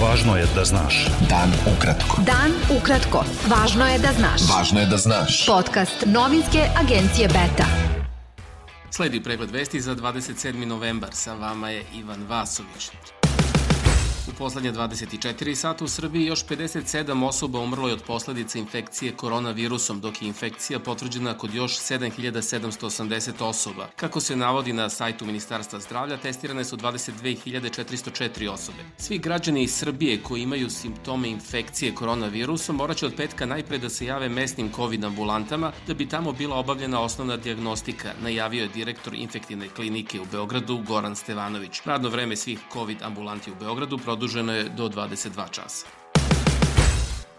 Važno je da znaš. Dan ukratko. Dan ukratko. Važno je da znaš. Važno je da znaš. Podcast novinske agencije Beta. Sledi pregled vesti za 27. novembar. Sa vama je Ivan Vasović. Poslednje 24 sata u Srbiji još 57 osoba umrlo je od posledica infekcije koronavirusom, dok je infekcija potvrđena kod još 7780 osoba. Kako se navodi na sajtu Ministarstva zdravlja, testirane su 22.404 osobe. Svi građani iz Srbije koji imaju simptome infekcije koronavirusom moraće od petka najpre da se jave mesnim COVID ambulantama da bi tamo bila obavljena osnovna diagnostika, najavio je direktor infektivne klinike u Beogradu Goran Stevanović. Radno vreme svih COVID ambulanti u Beogradu produženo je do 22 časa.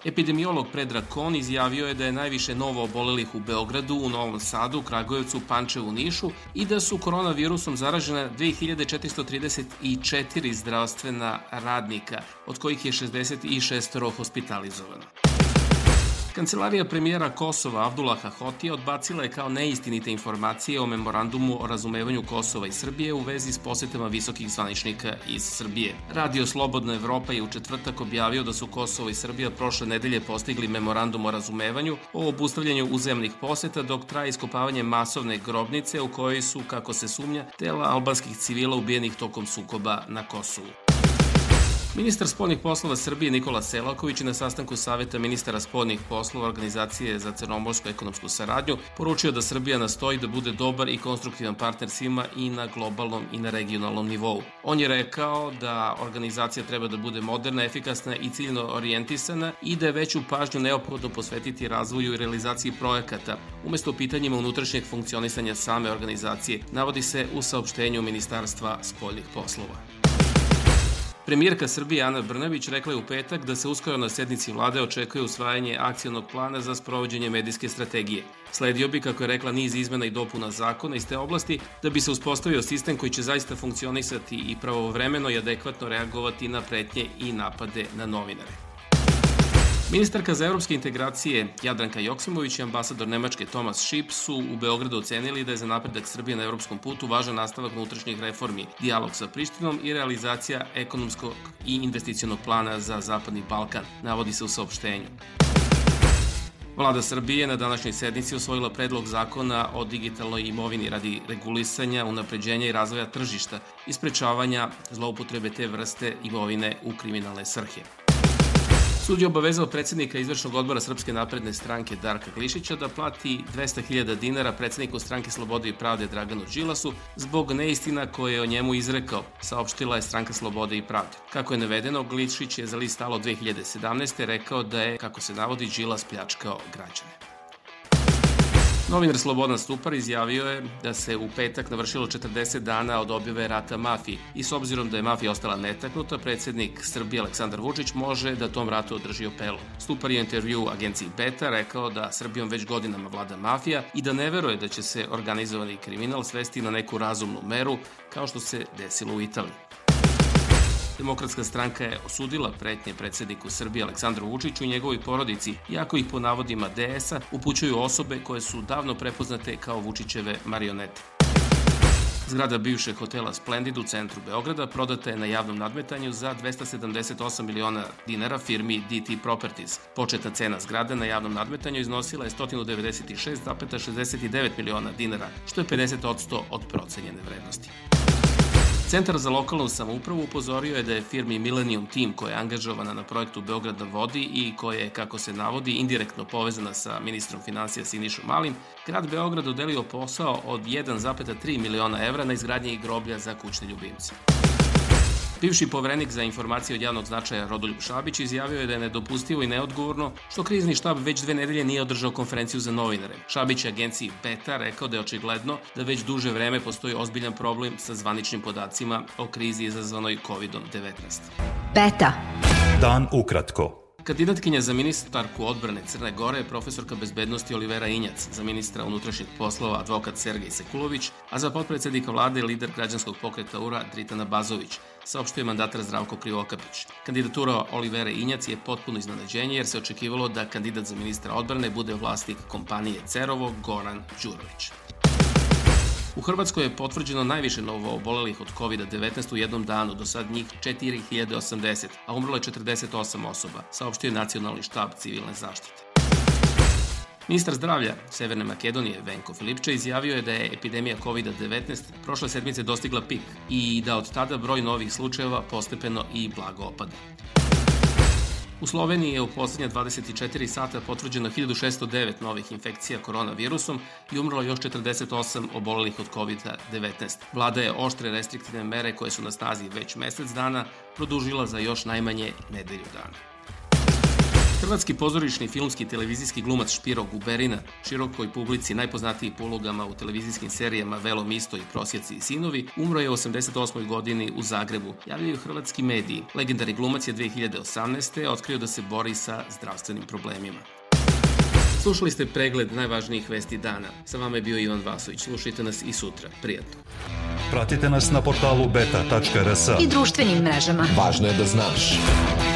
Epidemiolog Predrag Kon izjavio je da je najviše novo obolelih u Beogradu, u Novom Sadu, Kragujevcu, Pančevu, Nišu i da su koronavirusom zaražena 2434 zdravstvena radnika, od kojih je 66 hospitalizovano. Kancelarija premijera Kosova Abdullaha Hotija odbacila je kao neistinite informacije o memorandumu o razumevanju Kosova i Srbije u vezi s posetama visokih zvaničnika iz Srbije. Radio Slobodna Evropa je u četvrtak objavio da su Kosovo i Srbija prošle nedelje postigli memorandum o razumevanju o obustavljanju uzemnih poseta dok traje iskopavanje masovne grobnice u kojoj su, kako se sumnja, tela albanskih civila ubijenih tokom sukoba na Kosovu. Ministar spoljnih poslova Srbije Nikola Selaković na sastanku Saveta ministara spoljnih poslova Organizacije za crnomorsku ekonomsku saradnju poručio da Srbija nastoji da bude dobar i konstruktivan partner svima i na globalnom i na regionalnom nivou. On je rekao da organizacija treba da bude moderna, efikasna i ciljno orijentisana i da je veću pažnju neophodno posvetiti razvoju i realizaciji projekata, umesto pitanjima unutrašnjeg funkcionisanja same organizacije, navodi se u saopštenju Ministarstva spoljnih poslova. Premijerka Srbije Ana Brnabić rekla je u petak da se uskoro na sednici vlade očekuje usvajanje akcijnog plana za sprovođenje medijske strategije. Sledio bi, kako je rekla, niz izmena i dopuna zakona iz te oblasti da bi se uspostavio sistem koji će zaista funkcionisati i pravovremeno i adekvatno reagovati na pretnje i napade na novinare. Ministarka za evropske integracije Jadranka Joksimović i ambasador Nemačke Tomas Šip su u Beogradu ocenili da je za napredak Srbije na evropskom putu važan nastavak unutrašnjih reformi, dijalog sa Prištinom i realizacija ekonomskog i investicionog plana za Zapadni Balkan, navodi se u saopštenju. Vlada Srbije na današnjoj sednici osvojila predlog zakona o digitalnoj imovini radi regulisanja, unapređenja i razvoja tržišta i sprečavanja zloupotrebe te vrste imovine u kriminalne srhe. Sud je obavezao predsednika izvršnog odbora Srpske napredne stranke Darka Glišića da plati 200.000 dinara predsedniku stranke Slobode i pravde Draganu Đilasu zbog neistina koje je o njemu izrekao, saopštila je stranka Slobode i pravde. Kako je navedeno, Glišić je za list stalo 2017. rekao da je, kako se navodi, Đilas pljačkao građane. Novinar Slobodan Stupar izjavio je da se u petak navršilo 40 dana od objave rata mafiji i s obzirom da je mafija ostala netaknuta, predsednik Srbije Aleksandar Vučić može da tom ratu održi opelu. Stupar je intervju agenciji Beta rekao da Srbijom već godinama vlada mafija i da ne veruje da će se organizovani kriminal svesti na neku razumnu meru kao što se desilo u Italiji. Demokratska stranka je osudila pretnje predsedniku Srbije Aleksandru Vučiću i njegovoj porodici, iako ih po navodima DS-a upućuju osobe koje su davno prepoznate kao Vučićeve marionete. Zgrada bivšeg hotela Splendid u centru Beograda prodata je na javnom nadmetanju za 278 miliona dinara firmi DT Properties. Početna cena zgrade na javnom nadmetanju iznosila je 196,69 miliona dinara, što je 50% od procenjene vrednosti. Centar za lokalnu samoupravu upozorio je da je firmi Millennium Team koja je angažovana na projektu Beograd na vodi i koja je, kako se navodi, indirektno povezana sa ministrom financija Sinišom Malim, grad Beograd dodelio posao od 1,3 miliona evra na izgradnji groblja za kućne ljubimce. Bivši poverenik za informacije od javnog značaja Rodoljub Šabić izjavio je da je nedopustivo i neodgovorno što krizni štab već dve nedelje nije održao konferenciju za novinare. Šabić je agenciji Beta rekao da je očigledno da već duže vreme postoji ozbiljan problem sa zvaničnim podacima o krizi izazvanoj COVID-19. Beta. Dan ukratko. Kandidatkinja za ministarku odbrane Crne Gore je profesorka bezbednosti Olivera Injac, za ministra unutrašnjih poslova advokat Sergej Sekulović, a za potpredsednika vlade lider građanskog pokreta URA Dritana Bazović, saopštuje mandatar Zdravko Krivokapić. Kandidatura Olivera Injac je potpuno iznenađenje jer se očekivalo da kandidat za ministra odbrane bude vlasnik kompanije Cerovo Goran Đurović. U Hrvatskoj je potvrđeno najviše novo obolelih od COVID-19 u jednom danu, do sad njih 4080, a umrlo je 48 osoba, saopštio je Nacionalni štab civilne zaštite. Ministar zdravlja Severne Makedonije Venko Filipče izjavio je da je epidemija COVID-19 prošle sedmice dostigla pik i da od tada broj novih slučajeva postepeno i blago opada. U Sloveniji je u poslednje 24 sata potvrđeno 1609 novih infekcija koronavirusom i umrlo još 48 obolelih od COVID-19. Vlada je oštre restriktivne mere koje su na snazi već mesec dana produžila za još najmanje nedelju dana. Hrvatski pozorišni filmski televizijski glumac Špiro Guberina, širokoj publici najpoznatiji po ulogama u televizijskim serijama Velo Misto i Prosjeci i sinovi, umro je u 88. godini u Zagrebu, javljaju hrvatski mediji. Legendari glumac je 2018. otkrio da se bori sa zdravstvenim problemima. Slušali ste pregled najvažnijih vesti dana. Sa vama je bio Ivan Vasović. Slušajte nas i sutra. Prijatno. Pratite nas na portalu beta.rs i društvenim mrežama. Važno je da znaš.